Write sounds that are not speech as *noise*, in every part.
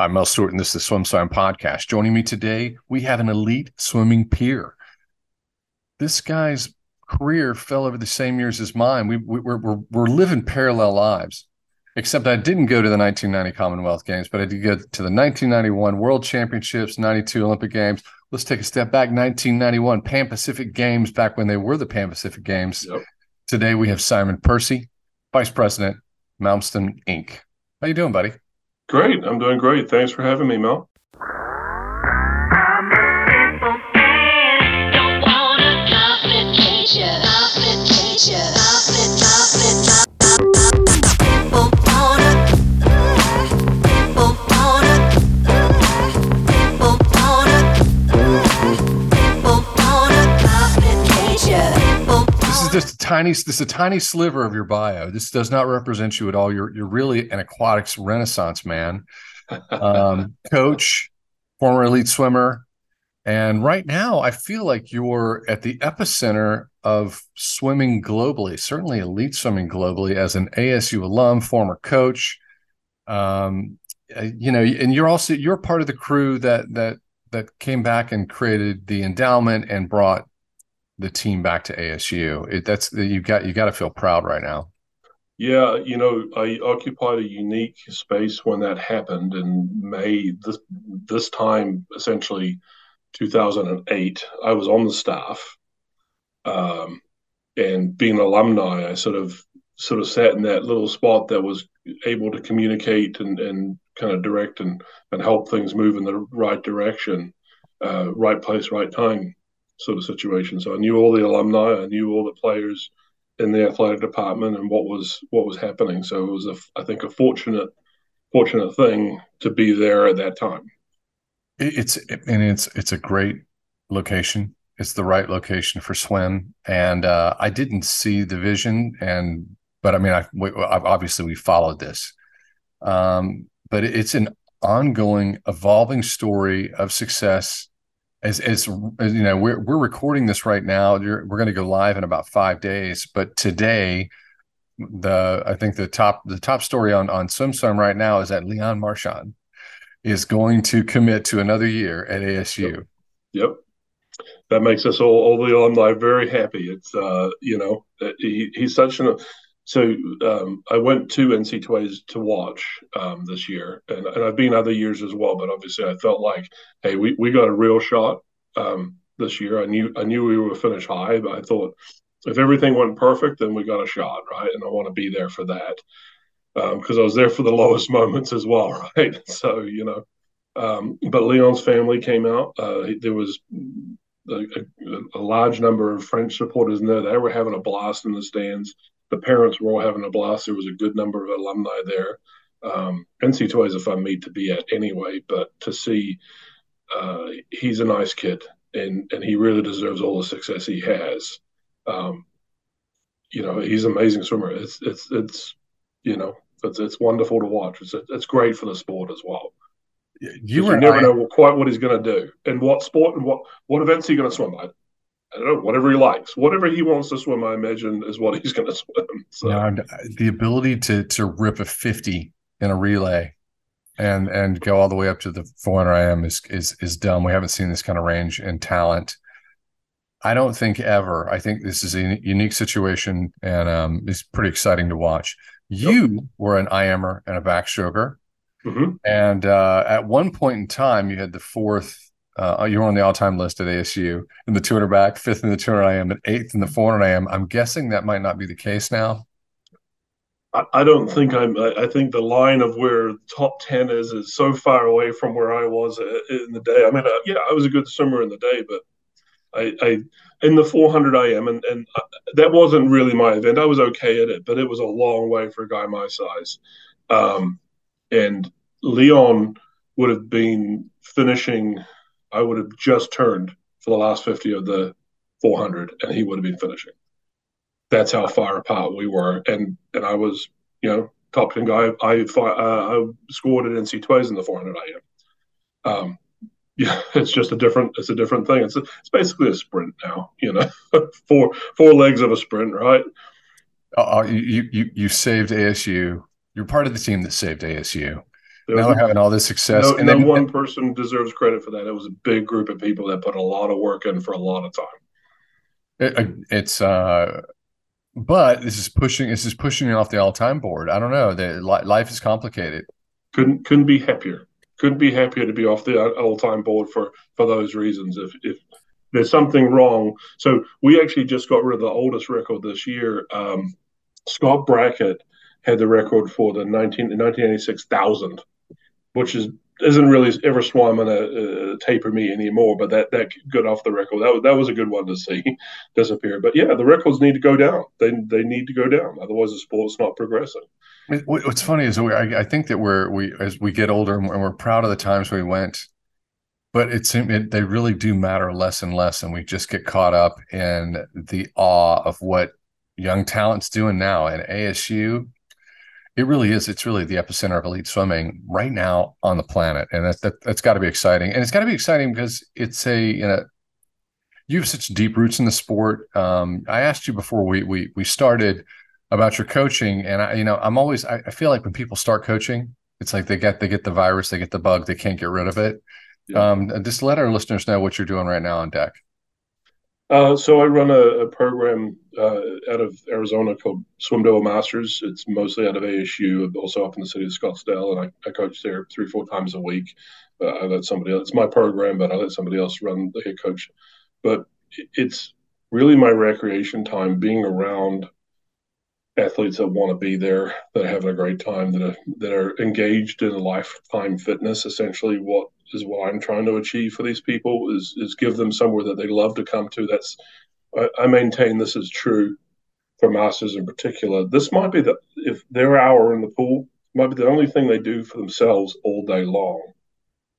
I'm Mel Stewart, and this is the SwimSwam Podcast. Joining me today, we have an elite swimming peer. This guy's career fell over the same years as mine. We, we, we're, we're, we're living parallel lives, except I didn't go to the 1990 Commonwealth Games, but I did go to the 1991 World Championships, 92 Olympic Games. Let's take a step back 1991 Pan Pacific Games, back when they were the Pan Pacific Games. Yep. Today, we have Simon Percy, Vice President, Malmsten Inc. How you doing, buddy? Great. I'm doing great. Thanks for having me, Mel. Just a tiny this is a tiny sliver of your bio. This does not represent you at all. You're you're really an aquatics renaissance man, um, *laughs* coach, former elite swimmer, and right now I feel like you're at the epicenter of swimming globally. Certainly, elite swimming globally as an ASU alum, former coach. Um, uh, you know, and you're also you're part of the crew that that that came back and created the endowment and brought the team back to ASU. It, that's you got you got to feel proud right now. Yeah, you know, I occupied a unique space when that happened in May. This this time, essentially, 2008. I was on the staff, um, and being an alumni, I sort of sort of sat in that little spot that was able to communicate and, and kind of direct and, and help things move in the right direction, uh, right place, right time sort of situation. So I knew all the alumni, I knew all the players in the athletic department and what was what was happening. So it was a, I think, a fortunate fortunate thing to be there at that time. It's and it's it's a great location. It's the right location for swim, and uh, I didn't see the vision, and but I mean, I we, obviously we followed this, um, but it's an ongoing, evolving story of success as, as, you know, we're we're recording this right now. You're, we're going to go live in about five days, but today, the I think the top the top story on on SwimSwam right now is that Leon Marchand is going to commit to another year at ASU. Yep. yep. That makes us all, all the alumni very happy. It's uh, you know, he, he's such an so um, I went to NCAAs to watch um, this year, and, and, I've been other years as well. But obviously, I felt like, hey, we, we got a real shot um, this year. I knew I knew we were finish high, but I thought if everything went perfect, then we got a shot, right? And I want to be there for that because um, I was there for the *laughs* lowest moments as well, *laughs* right? So you know, um, but Leon's family came out. Uh, there was a, a, a large number of French supporters there. They were having a blast in the stands the parents were all having a blast. There was a good number of alumni there. Um, NCAA is a fun meet to be at anyway, but to see uh, he's a nice kid and and he really deserves all the success he has. Um, you know, he's an amazing swimmer. It's it's it's you know it's it's wonderful to watch. It's it's great for the sport as well. You, you never I, know quite what he's going to do and what sport and what what events he going to swim. I, I don't know, whatever he likes, whatever he wants to swim, I imagine is what *laughs* he's going to swim. So. Now, the ability to to rip a fifty in a relay and and go all the way up to the 400 IM is is is dumb. We haven't seen this kind of range and talent. I don't think ever. I think this is a unique situation, and um, it's pretty exciting to watch. You yep. were an IMer and a backstroker, mm-hmm. and uh, at one point in time, you had the fourth uh, you're on the all-time list at ASU in the 200 back, fifth in the 200 IM, and eighth in the 400 IM. I'm guessing that might not be the case now. I, I don't think I'm. I, I, think the line of where top 10 is is so far away from where I was in the day. I mean, uh, yeah, I was a good swimmer in the day, but I, I in the 400 IM, and and uh, that wasn't really my event. I was okay at it, but it was a long way for a guy my size. Um, and Leon would have been finishing I would have just turned for the last 50 of the 400 and he would have been finishing. That's how far apart we were. And and I was, you know, top 10 guy. I uh, I scored at NCAAs in the 400 IM. Um, *laughs* yeah, it's just a different, it's a different thing. It's a, it's basically a sprint now, you know, *laughs* four, four legs of a sprint, right? Uh, you, you, you saved ASU. You're part of the team that saved ASU now we're having all this success. No, and no then, one person deserves credit for that. It was a big group of people that put a lot of work in for a lot of time. It, it's uh, but this is pushing. This is pushing you off the all-time board. I don't know. The life is complicated. Couldn't couldn't be happier. Couldn't be happier to be off the all-time board for for those reasons. If if there's something wrong, so we actually just got rid of the oldest record this year. Um, Scott Brackett had the record for the 19, 1986 thousand, which is isn't really ever swum in a, a, taper meet anymore, but that that got off the record. That that was a good one to see *laughs* disappear. But yeah, the records need to go down. They they need to go down. Otherwise, the sport's not progressing. What's funny is we, I, I think that we're we as we get older and we're proud of the times we went, but it, they really do matter less and less, and we just get caught up in the awe of what young talent's doing now. And ASU, it really is. It's really the epicenter of elite swimming right now on the planet, and that, that that's got to be exciting. And it's got to be exciting because it's a you know you have such deep roots in the sport. Um, I asked you before we we we started about your coaching, and I you know I'm always I, I, feel like when people start coaching, it's like they get they get the virus, they get the bug, they can't get rid of it. Yeah. Um, just let our listeners know what you're doing right now on deck. Uh, so I run a, a program uh, out of Arizona called Swim Masters. It's mostly out of ASU, also up in the city of Scottsdale, and I, I coach there three, four times a week. Uh, I let somebody else. It's my program, but I let somebody else run the head coach. But it's really my recreation time, being around athletes that want to be there, that are having a great time, that are that are engaged in lifetime fitness. Essentially, what is what I'm trying to achieve for these people is is give them somewhere that they love to come to. That's I, I maintain this is true for masters in particular. This might be the if their hour in the pool might be the only thing they do for themselves all day long.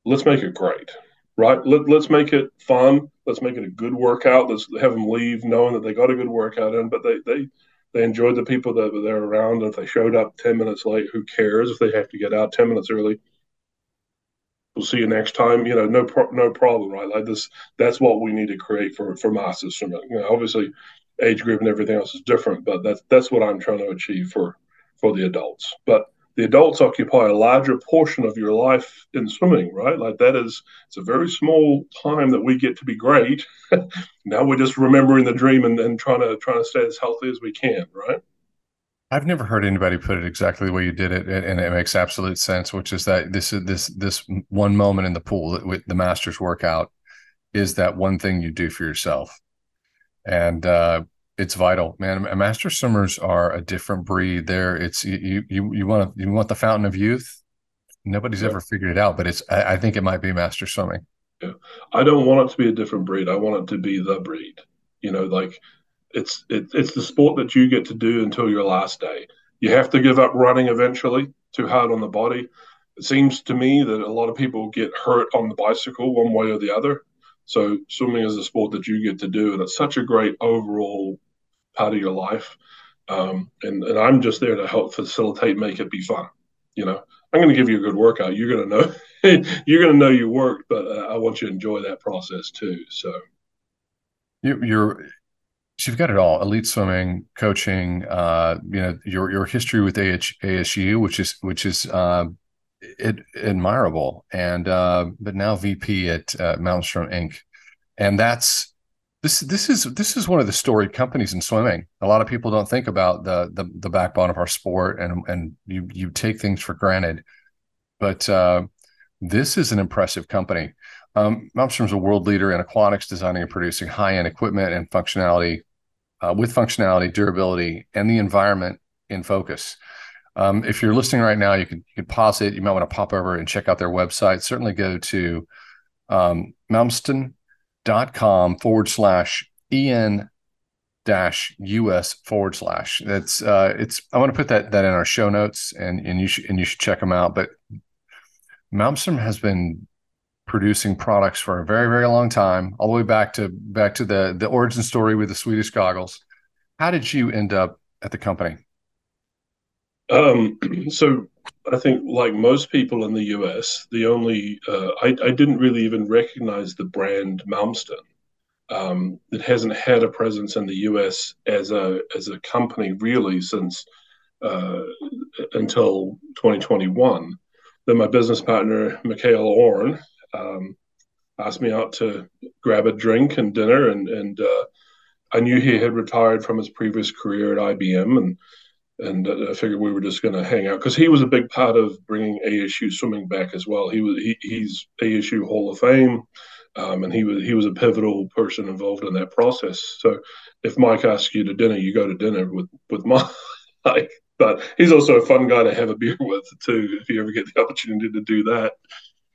Let's make it great, right? Let, let's make it fun. Let's make it a good workout. Let's have them leave knowing that they got a good workout in, but they they they enjoyed the people that were there around. If they showed up 10 minutes late, who cares if they have to get out 10 minutes early? We'll see you next time. You know, no no problem, right? Like this, that's what we need to create for for masters. From you know, obviously, age group and everything else is different, but that's that's what I'm trying to achieve for for the adults. But the adults occupy a larger portion of your life in swimming, right? Like that is it's a very small time that we get to be great. *laughs* now we're just remembering the dream and, and trying to trying to stay as healthy as we can, right? I've never heard anybody put it exactly the way you did it, and it makes absolute sense. Which is that this is this this one moment in the pool with the Masters workout is that one thing you do for yourself, and uh, it's vital, man. Master swimmers are a different breed. There, it's you you you want to you want the fountain of youth. Nobody's yeah. ever figured it out, but it's I, I think it might be master swimming. Yeah, I don't want it to be a different breed. I want it to be the breed. You know, like it's it, it's the sport that you get to do until your last day. You have to give up running eventually. Too hard on the body. It seems to me that a lot of people get hurt on the bicycle one way or the other. So swimming is a sport that you get to do, and it's such a great overall part of your life. Um, and and I'm just there to help facilitate, make it be fun. You know, I'm going to give you a good workout. You're going to know, *laughs* you're going to know you worked, but uh, I want you to enjoy that process too. So, you, you're you've got it all: elite swimming, coaching. Uh, you know, your your history with AH, ASU, which is which is uh, it, admirable, and uh, but now VP at uh, Malmsten Inc. And that's this this is this is one of the storied companies in swimming. A lot of people don't think about the the, the backbone of our sport, and and you you take things for granted, but uh, this is an impressive company. Um, Malmsten's a world leader in aquatics, designing and producing high end equipment and functionality uh, with functionality, durability, and the environment in focus. Um, if you're listening right now, you can you can pause it. You might want to pop over and check out their website. Certainly go to um, malmsten.com forward slash en dash us forward slash. That's uh, it's. I want to put that that in our show notes, and and you should and you should check them out. But Malmsten has been producing products for a very very long time all the way back to back to the the origin story with the swedish goggles how did you end up at the company um, *clears throat* so i think like most people in the us the only uh, I, I, didn't really even recognize the brand malmsten um, it hasn't had a presence in the us as a as a company really since uh, until 2021 then my business partner, Mikhail Orn, um, asked me out to grab a drink and dinner. And, and uh, I knew he had retired from his previous career at IBM. And, and I figured we were just going to hang out because he was a big part of bringing ASU swimming back as well. He was he, he's ASU Hall of Fame, um, and he was he was a pivotal person involved in that process. So if Mike asks you to dinner, you go to dinner with with *laughs* Mike but he's also a fun guy to have a beer with too if you ever get the opportunity to do that.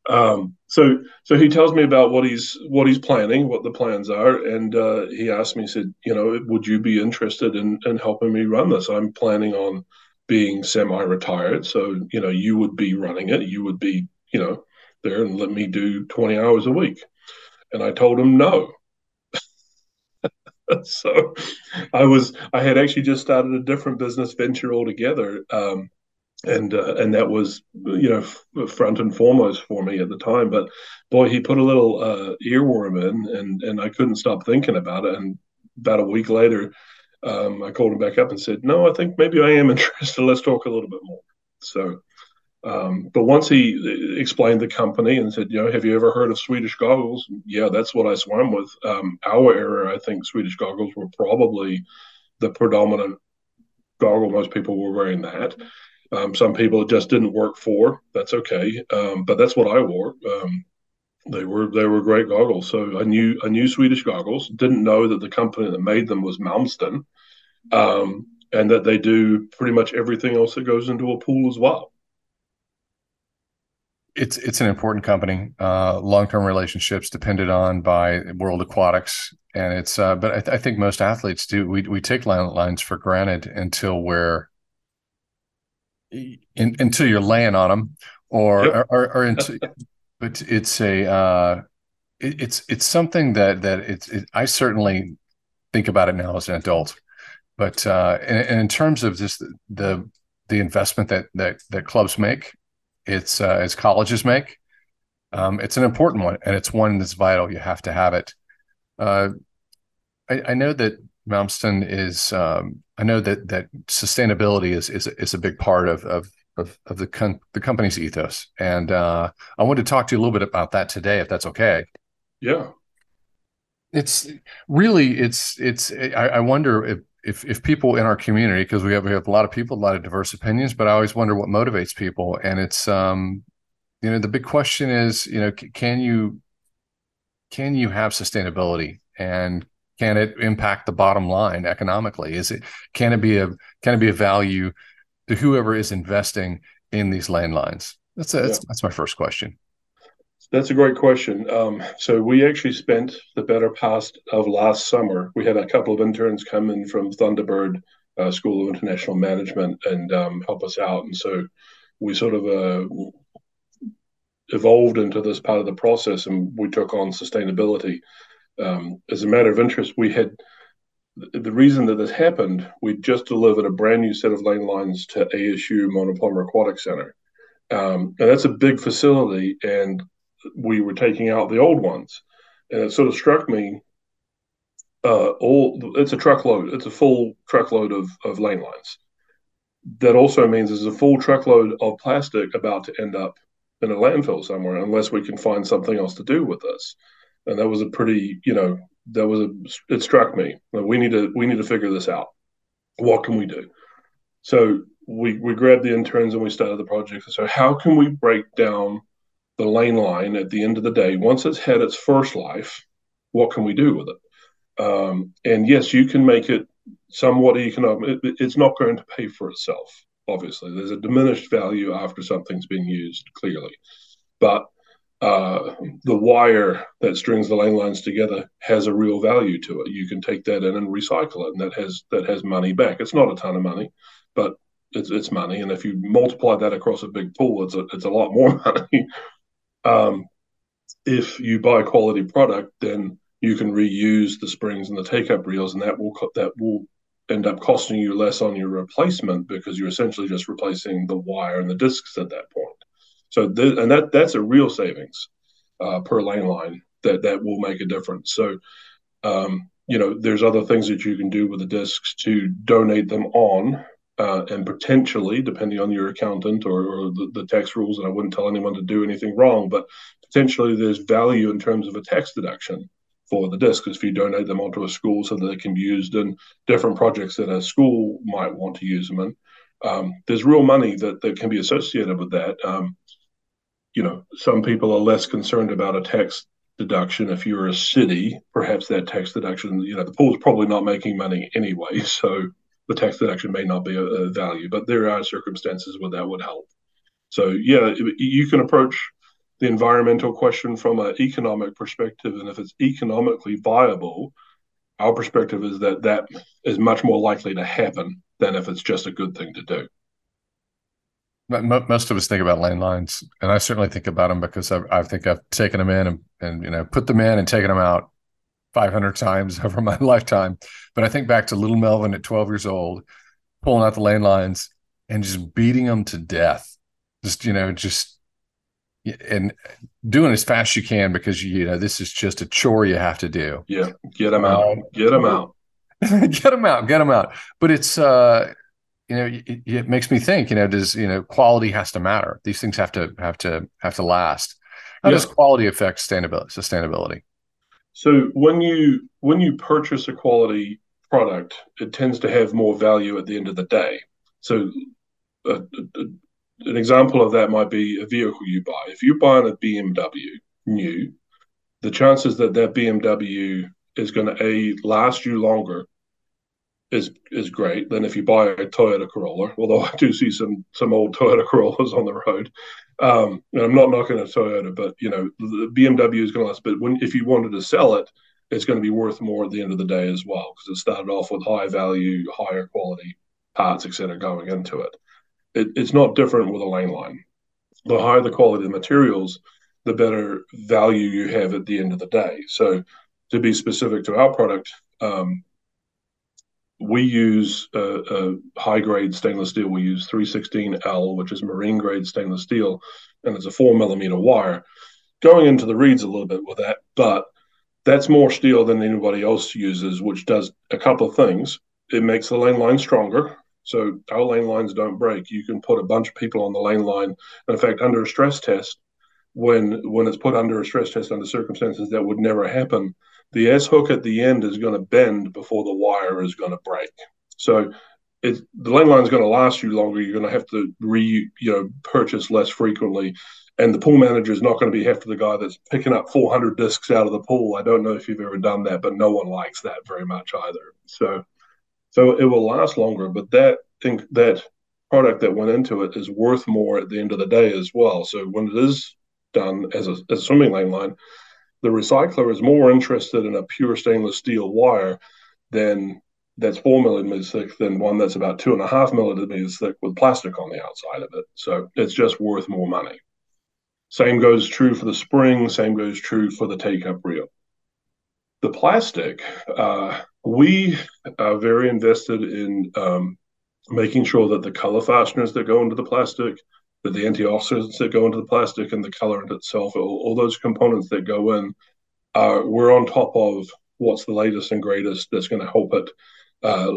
Um, so so he tells me about what he's what he's planning, what the plans are, and uh, he asked me, he said, you know, would you be interested in in helping me run this? I'm planning on being semi-retired, so you know, you would be running it, you would be, you know, there and let me do 20 hours a week. And I told him no. *laughs* so I was I had actually just started a different business venture altogether, um, and uh, and that was you know front and foremost for me at the time. But boy, he put a little uh, earworm in, and and I couldn't stop thinking about it. And about a week later, um, I called him back up and said, "No, I think maybe I am *laughs* interested. Let's talk a little bit more." So um, but once he explained the company and said, you know, have you ever heard of Swedish goggles? Yeah, that's what I swam with. Um, our era, I think Swedish goggles were probably the predominant goggle. Most people were wearing that. Um, some people it just didn't work for. That's okay. Um, but that's what I wore. Um, they were they were great goggles. So I knew I knew Swedish goggles. Didn't know that the company that made them was Malmsten, um, and that they do pretty much everything else that goes into a pool as well it's it's an important company. Uh, Long term relationships depended on by World Aquatics, and it's. Uh, but I, th- I, think most athletes do. We we take lines for granted until we're in, until you're laying on them, or yep. or, or, into. *laughs* but it's a uh, it, it's it's something that that it's. It, I certainly think about it now as an adult, but uh, and, in terms of just the the investment that that that clubs make it's uh, as colleges make. Um, it's an important one, and it's one that's vital. You have to have it. Uh, I, I, know that Malmsten is. Um, I know that that sustainability is is is a big part of of of, of the con- the company's ethos, and uh, I wanted to talk to you a little bit about that today, if that's okay. Yeah, it's really it's it's. I, I wonder if if if people in our community because we have we have a lot of people a lot of diverse opinions but i always wonder what motivates people and it's um you know the big question is you know c- can you can you have sustainability and can it impact the bottom line economically is it can it be a can it be a value to whoever is investing in these lane lines that's a, that's, yeah. that's my first question that's a great question. Um, so we actually spent the better part of last summer. We had a couple of interns come in from Thunderbird uh, School of International Management and um, help us out, and so we sort of uh, evolved into this part of the process, and we took on sustainability. Um, as a matter of interest, we had the reason that this happened. We just delivered a brand new set of lane lines to ASU Mona Plummer Aquatic Center. Um, and that's a big facility, and we were taking out the old ones, and it sort of struck me. Uh, all it's a truckload. It's a full truckload of of lane lines. That also means there's a full truckload of plastic about to end up in a landfill somewhere, unless we can find something else to do with this. And that was a pretty, you know, that was a. It struck me. we need to we need to figure this out. What can we do? So we we grabbed the interns and we started the project. So how can we break down the lane line at the end of the day, once it's had its first life, what can we do with it? Um, and yes, you can make it somewhat economic. It, it's not going to pay for itself, obviously. There's a diminished value after something's been used, clearly. But uh, the wire that strings the lane lines together has a real value to it. You can take that in and recycle it, and that has that has money back. It's not a ton of money, but it's, it's money. And if you multiply that across a big pool, it's a, it's a lot more *laughs* money. Um, if you buy quality product, then you can reuse the springs and the take-up reels, and that will that will end up costing you less on your replacement because you're essentially just replacing the wire and the discs at that point. So, th- and that that's a real savings uh, per lane line that that will make a difference. So, um, you know, there's other things that you can do with the discs to donate them on uh, and potentially, depending on your accountant or, or the, the, tax rules, and I wouldn't tell anyone to do anything wrong, but potentially there's value in terms of a tax deduction for the discs if you donate them onto a school so that they can be used in different projects that a school might want to use them in. Um, there's real money that, that can be associated with that. Um, you know, some people are less concerned about a tax deduction. If you're a city, perhaps that tax deduction, you know, the pool's probably not making money anyway, *laughs* so the tax deduction may not be a, a value, but there are circumstances where that would help. So yeah, you can approach the environmental question from an economic perspective, and if it's economically viable, our perspective is that that is much more likely to happen than if it's just a good thing to do. Most of us think about lane lines, and I certainly think about them because I, I think I've taken them in and, and you know put them in and taken them out 500 times *laughs* over my lifetime. But I think back to little Melvin at 12 years old, pulling out the lane lines and just beating them to death. Just you know, just and doing as fast as you can because you know this is just a chore you have to do. Yeah, get them out. Um, get them *laughs* out. get them out. Get them out. But it's uh you know it, it, makes me think you know does you know quality has to matter. These things have to have to have to last. How yeah. does quality affect sustainability sustainability? So when you when you purchase a quality product it tends to have more value at the end of the day. So uh, an example of that might be a vehicle you buy. If you're buying a bmw new the chances that that bmw is going to a last you longer is is great than if you buy a Toyota Corolla. Although I do see some some old Toyota Corollas on the road, um, and I'm not knocking a Toyota, but you know the BMW is going to last. But when if you wanted to sell it, it's going to be worth more at the end of the day as well because it started off with high value, higher quality parts, etc., going into it. it. It's not different with a lane line. The higher the quality of the materials, the better value you have at the end of the day. So, to be specific to our product, um, we use a, high grade stainless steel. We use 316L, which is marine grade stainless steel, and it's a four millimeter wire. Going into the reeds a little bit with that, but that's more steel than anybody else uses, which does a couple of things. It makes the lane line stronger. So our lane lines don't break. You can put a bunch of people on the lane line. in fact, under a stress test, when when it's put under a stress test under circumstances that would never happen, the S hook at the end is going to bend before the wire is going to break. So it, the lane line is going to last you longer. You're going to have to re you know purchase less frequently, and the pool manager is not going to be after the guy that's picking up 400 discs out of the pool. I don't know if you've ever done that, but no one likes that very much either. So so it will last longer, but that think that product that went into it is worth more at the end of the day as well. So when it is done as a, as a swimming lane line, the recycler is more interested in a pure stainless steel wire than that's four millimeters thick than one that's about two and a half millimeters thick with plastic on the outside of it. So it's just worth more money. Same goes true for the spring. Same goes true for the take-up reel. The plastic, uh, we are very invested in um, making sure that the color fasteners that go into the plastic the antioxidants that go into the plastic and the colorant itself, all, all those components that go in, uh, we're on top of what's the latest and greatest that's going to help it uh,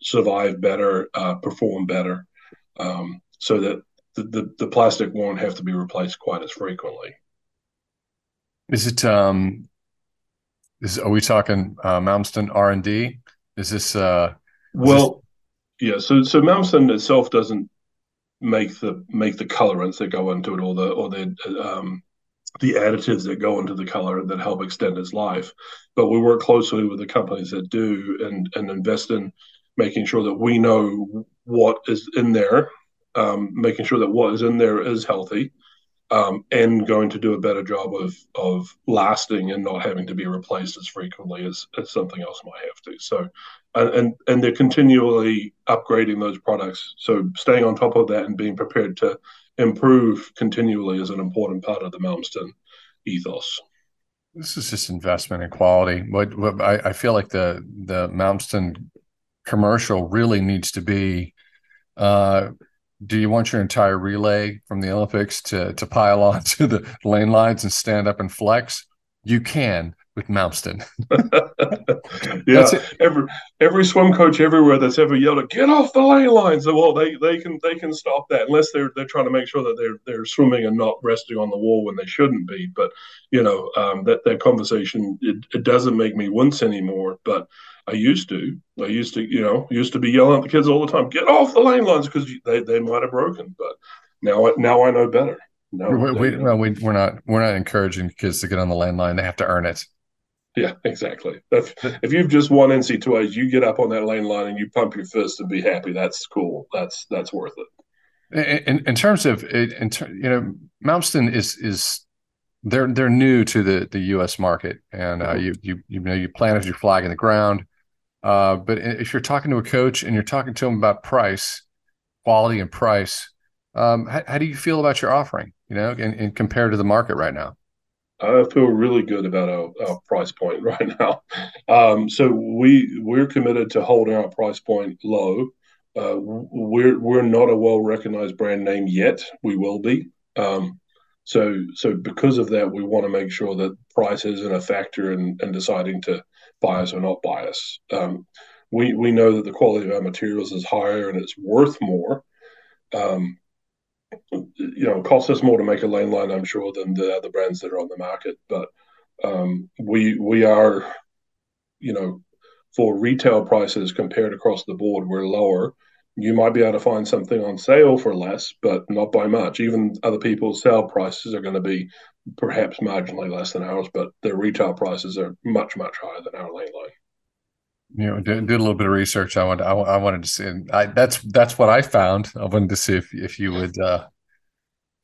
survive better, uh, perform better, um, so that the, the, the, plastic won't have to be replaced quite as frequently. Is it? Um, is are we talking uh, Malmsten R and D? Is this? Uh, well, this... yeah. So so Malmsten itself doesn't make the make the colorants that go into it or the or the um, the additives that go into the color that help extend its life. But we work closely with the companies that do and and invest in making sure that we know what is in there, um, making sure that what is in there is healthy, um, and going to do a better job of of lasting and not having to be replaced as frequently as, as something else might have to. So, and and they're continually upgrading those products. So staying on top of that and being prepared to improve continually is an important part of the Malmsten ethos. This is just investment in quality. What, what I, I feel like the the Malmsten commercial really needs to be uh, do you want your entire relay from the Olympics to to pile *laughs* onto the lane lines and stand up and flex? You can, with Malmsten. *laughs* yeah, every every swim coach everywhere that's ever yelled at "Get off the lane lines!" Well, they they can they can stop that unless they're they're trying to make sure that they're they're swimming and not resting on the wall when they shouldn't be. But you know um, that that conversation it, it doesn't make me wince anymore. But I used to. I used to, you know, used to be yelling at the kids all the time, "Get off the lane lines!" because they, they might have broken. But now, now I know better. No, we, we, well, we, we're not we're not encouraging kids to get on the lane line. They have to earn it. Yeah, exactly. If, if you've just won NCAAs, you get up on that lane line and you pump your fist and be happy. That's cool. That's that's worth it. In, in terms of, in ter, you know, Malmsten is is they're they're new to the the U.S. market, and uh, mm-hmm. you you you know you planted your flag in the ground. Uh, but if you're talking to a coach and you're talking to him about price, quality, and price, um, how, how, do you feel about your offering? You know, and, and compared to the market right now. I feel really good about our, our price point *laughs* right now. Um, so we we're committed to holding our price point low. Uh, we're we're not a well recognized brand name yet. We will be. Um, so so because of that, we want to make sure that price isn't a factor in, in deciding to bias or not bias. Um, we we know that the quality of our materials is higher and it's worth more. Um, you know, costs us more to make a lane line, I'm sure, than the other brands that are on the market. But um, we we are, you know, for retail prices compared across the board, we're lower. You might be able to find something on sale for less, but not by much. Even other people's sale prices are going to be perhaps marginally less than ours, but their retail prices are much, much higher than our lane line. You know, did, did a little bit of research. I wanted, I, I wanted to see, and I, that's that's what I found. I wanted to see if if you would uh,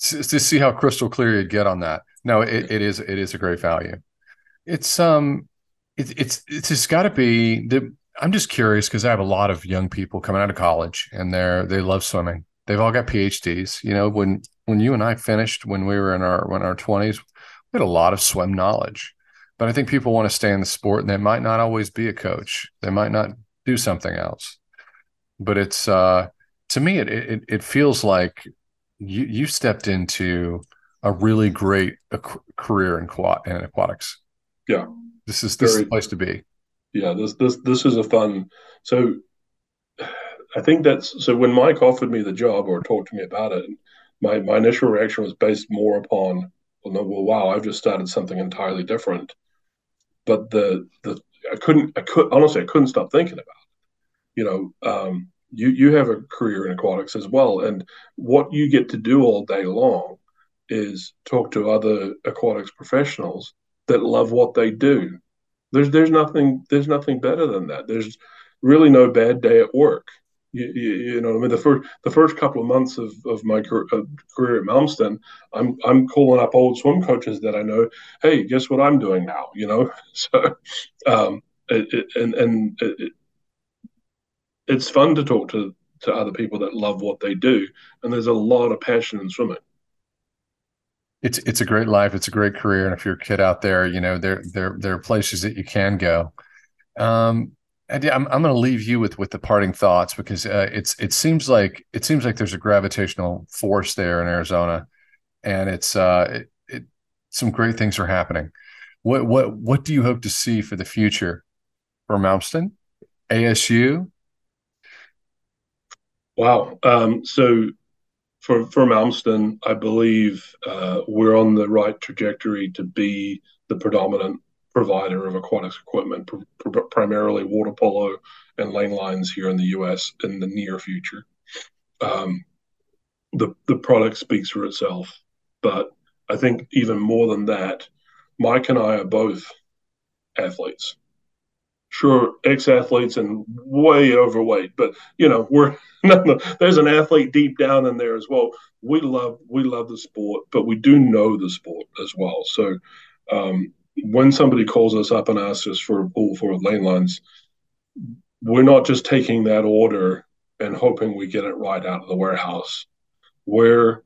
to see how crystal clear you'd get on that. No, it, it is it is a great value. It's um, it, it's it's just got to be the. I'm just curious because I have a lot of young people coming out of college and they're they love swimming. They've all got PhDs. You know, when when you and I finished when we were in our when our 20s, we had a lot of swim knowledge. But I think people want to stay in the sport and they might not always be a coach. They might not do something else. But it's uh to me it it, it feels like you you stepped into a really great career in quad in aquatics. Yeah. This is this Very, is the place to be. Yeah, this this this is a fun so I think that's so when Mike offered me the job or talked to me about it, my, my initial reaction was based more upon, well, no, well, wow, I've just started something entirely different. But the the I couldn't I could honestly I couldn't stop thinking about it. You know, um, you you have a career in aquatics as well, and what you get to do all day long is talk to other aquatics professionals that love what they do. There's there's nothing there's nothing better than that. There's really no bad day at work. You, you, you, know, I mean, the first the first couple of months of, of my career, uh, career at Malmsten, I'm I'm calling up old swim coaches that I know. Hey, guess what I'm doing now? You know, *laughs* so um, it, it, and and it, it's fun to talk to to other people that love what they do, and there's a lot of passion in swimming. It's it's a great life. It's a great career, and if you're a kid out there, you know there there there are places that you can go. Um, and I'm I'm going to leave you with with the parting thoughts because uh, it's it seems like it seems like there's a gravitational force there in Arizona, and it's uh it, it some great things are happening. What what what do you hope to see for the future for Malmsten, ASU? Wow. Um, so for for Malmsten, I believe uh, we're on the right trajectory to be the predominant provider of aquatics equipment, pr- pr- primarily water polo and lane lines here in the U.S. in the near future. Um, the the product speaks for itself, but I think even more than that, Mike and I are both athletes. Sure, ex-athletes and way overweight, but you know we're *laughs* there's an athlete deep down in there as well. We love we love the sport, but we do know the sport as well. So um, when somebody calls us up and asks us for a all four lane lines, we're not just taking that order and hoping we get it right out of the warehouse. We're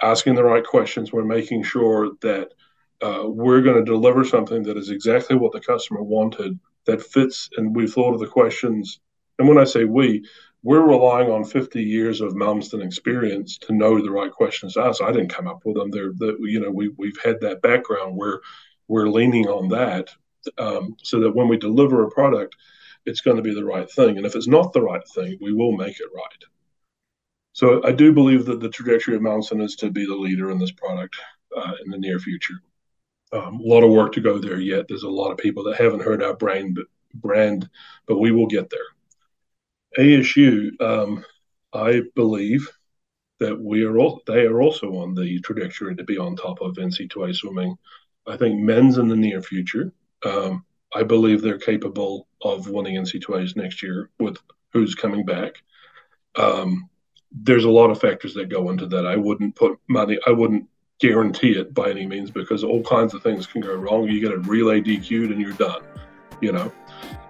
asking the right questions. We're making sure that uh, we're going to deliver something that is exactly what the customer wanted, that fits, and we've thought of the questions. And when I say we, we're relying on 50 years of Malmsten experience to know the right questions to ask. I didn't come up with them. They're, the, you know, we, we've had that background where we're leaning on that um, so that when we deliver a product, it's going to be the right thing. And if it's not the right thing, we will make it right. So I do believe that the trajectory of Malmsten is to be the leader in this product uh, in the near future. Um, a lot of work to go there yet. There's a lot of people that haven't heard our brand, but, brand, but we will get there. ASU, um, I believe that we are all, they are also on the trajectory to be on top of NCAA swimming. I think men's in the near future. Um, I believe they're capable of winning NCAAs next year with who's coming back. Um, there's a lot of factors that go into that. I wouldn't put money, I wouldn't guarantee it by any means because all kinds of things can go wrong. You get a relay DQ'd and you're done, you know.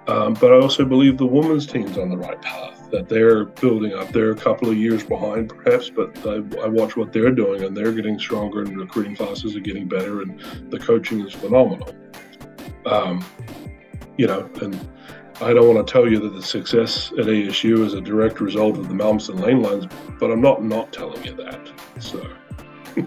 Um, but I also believe the women's team's on the right path, that they're building up. They're a couple of years behind, perhaps, but I, I watch what they're doing and they're getting stronger and recruiting classes are getting better and the coaching is phenomenal. Um, you know, and I don't want to tell you that the success at ASU is a direct result of the Malmsten lane lines, but I'm not not telling you that. So. *laughs*